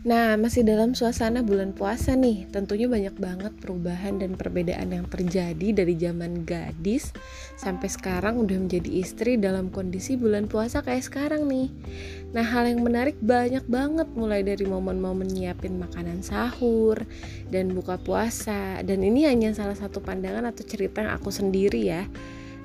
Nah, masih dalam suasana bulan puasa nih. Tentunya banyak banget perubahan dan perbedaan yang terjadi dari zaman gadis sampai sekarang udah menjadi istri dalam kondisi bulan puasa kayak sekarang nih. Nah, hal yang menarik banyak banget mulai dari momen-momen nyiapin makanan sahur dan buka puasa. Dan ini hanya salah satu pandangan atau cerita yang aku sendiri ya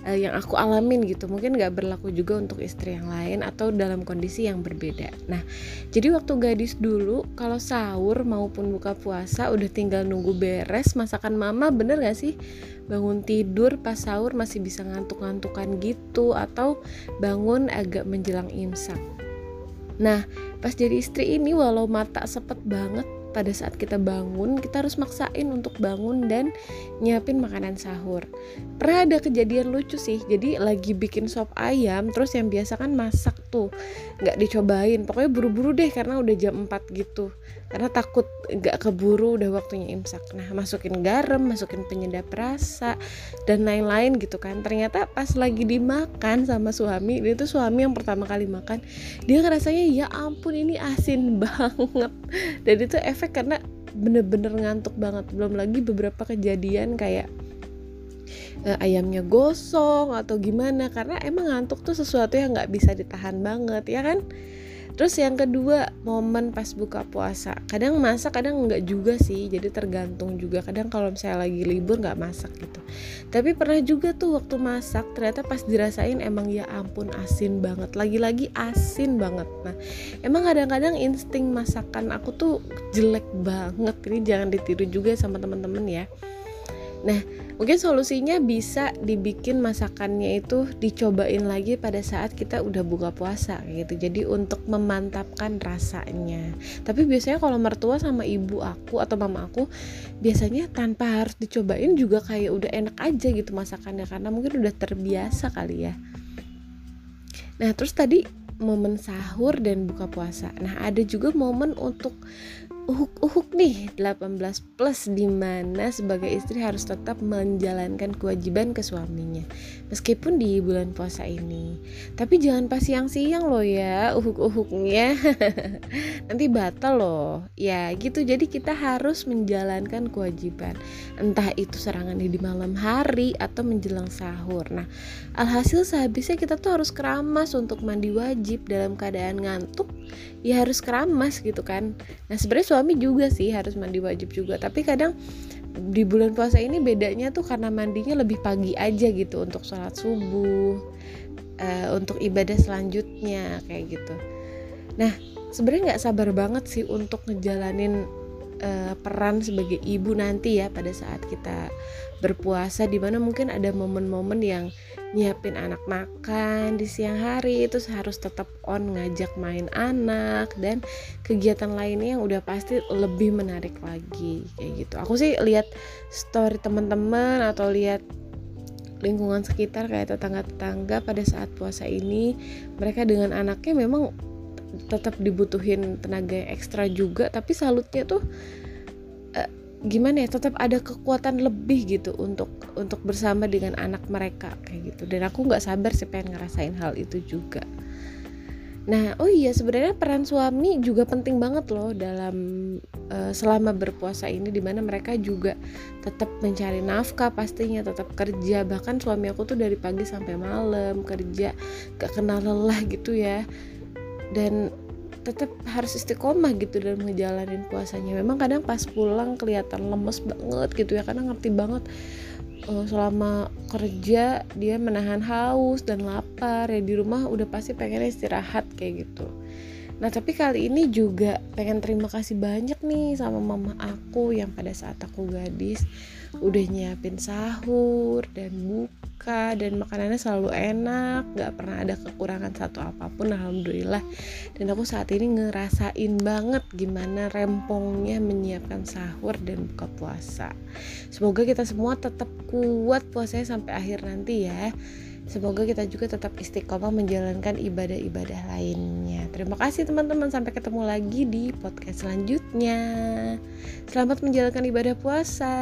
uh, yang aku alamin gitu. Mungkin nggak berlaku juga untuk istri yang lain atau dalam kondisi yang berbeda. Nah jadi waktu gadis dulu kalau sahur maupun buka puasa udah tinggal nunggu beres masakan mama bener gak sih? Bangun tidur pas sahur masih bisa ngantuk-ngantukan gitu atau bangun agak menjelang imsak. Nah, pas jadi istri ini walau mata sepet banget pada saat kita bangun kita harus maksain untuk bangun dan nyiapin makanan sahur. Pernah ada kejadian lucu sih jadi lagi bikin sop ayam terus yang biasa kan masak tuh nggak dicobain. Pokoknya buru-buru deh karena udah jam 4 gitu. Karena takut nggak keburu udah waktunya imsak. Nah masukin garam masukin penyedap rasa dan lain-lain gitu kan. Ternyata pas lagi dimakan sama suami dia tuh suami yang pertama kali makan dia ngerasanya ya ampun ini asin banget. Dan itu efek efek karena bener-bener ngantuk banget. Belum lagi beberapa kejadian kayak uh, ayamnya gosong atau gimana karena emang ngantuk tuh sesuatu yang nggak bisa ditahan banget ya kan? Terus yang kedua momen pas buka puasa. Kadang masak kadang nggak juga sih Jadi tergantung juga. Kadang kalau misalnya lagi libur nggak masak gitu. Tapi pernah juga tuh waktu masak Ternyata pas dirasain emang ya ampun asin banget. Lagi-lagi asin banget. Nah emang kadang-kadang insting masakan aku tuh jelek banget. Ini jangan ditiru juga sama temen-temen ya Nah, mungkin solusinya bisa dibikin masakannya itu dicobain lagi pada saat kita udah buka puasa gitu. Jadi untuk memantapkan rasanya. Tapi biasanya kalau mertua sama ibu aku atau mama aku biasanya tanpa harus dicobain juga kayak udah enak aja gitu masakannya karena mungkin udah terbiasa kali ya. Nah, terus tadi momen sahur dan buka puasa. Nah, ada juga momen untuk uhuk-uhuk nih 18 plus di mana sebagai istri harus tetap menjalankan kewajiban ke suaminya meskipun di bulan puasa ini. Tapi jangan pas siang-siang loh ya uhuk-uhuknya. Nanti batal loh. Ya gitu. Jadi kita harus menjalankan kewajiban. Entah itu serangan di malam hari atau menjelang sahur. Nah alhasil sehabisnya kita tuh harus keramas untuk mandi wajib dalam keadaan ngantuk. Ya harus keramas gitu kan. Nah sebenarnya suami juga sih harus mandi wajib juga. Tapi kadang di bulan puasa ini bedanya tuh karena mandinya lebih pagi aja gitu untuk sholat subuh uh, untuk ibadah selanjutnya kayak gitu. Nah sebenarnya nggak sabar banget sih untuk ngejalanin uh, peran sebagai ibu nanti ya pada saat kita berpuasa di mana mungkin ada momen-momen yang nyiapin anak makan di siang hari itu harus tetap on ngajak main anak dan kegiatan lainnya yang udah pasti lebih menarik lagi kayak gitu. Aku sih lihat story teman-teman atau lihat lingkungan sekitar kayak tetangga-tetangga pada saat puasa ini mereka dengan anaknya memang tetap dibutuhin tenaga ekstra juga tapi salutnya tuh uh, gimana ya tetap ada kekuatan lebih gitu untuk untuk bersama dengan anak mereka kayak gitu. Dan aku nggak sabar sih pengen ngerasain hal itu juga. Nah oh iya sebenarnya peran suami juga penting banget loh dalam uh, selama berpuasa ini di mana mereka juga tetap mencari nafkah pastinya tetap kerja. Bahkan suami aku tuh dari pagi sampai malam kerja gak kenal lelah gitu ya dan tetap harus istiqomah gitu dalam ngejalanin puasanya. Memang kadang pas pulang kelihatan lemes banget gitu ya karena ngerti banget uh, selama kerja dia menahan haus dan lapar ya di rumah udah pasti pengen istirahat kayak gitu Nah tapi kali ini juga pengen terima kasih banyak nih sama mama aku yang pada saat aku gadis udah nyiapin sahur dan buka dan makanannya selalu enak gak pernah ada kekurangan satu apa pun alhamdulillah. Dan aku saat ini ngerasain banget gimana rempongnya menyiapkan sahur dan buka puasa. Semoga kita semua tetap kuat puasanya sampai akhir nanti ya Semoga kita juga tetap istiqomah menjalankan ibadah-ibadah lainnya. Terima kasih teman-teman, sampai ketemu lagi di podcast selanjutnya. Selamat menjalankan ibadah puasa.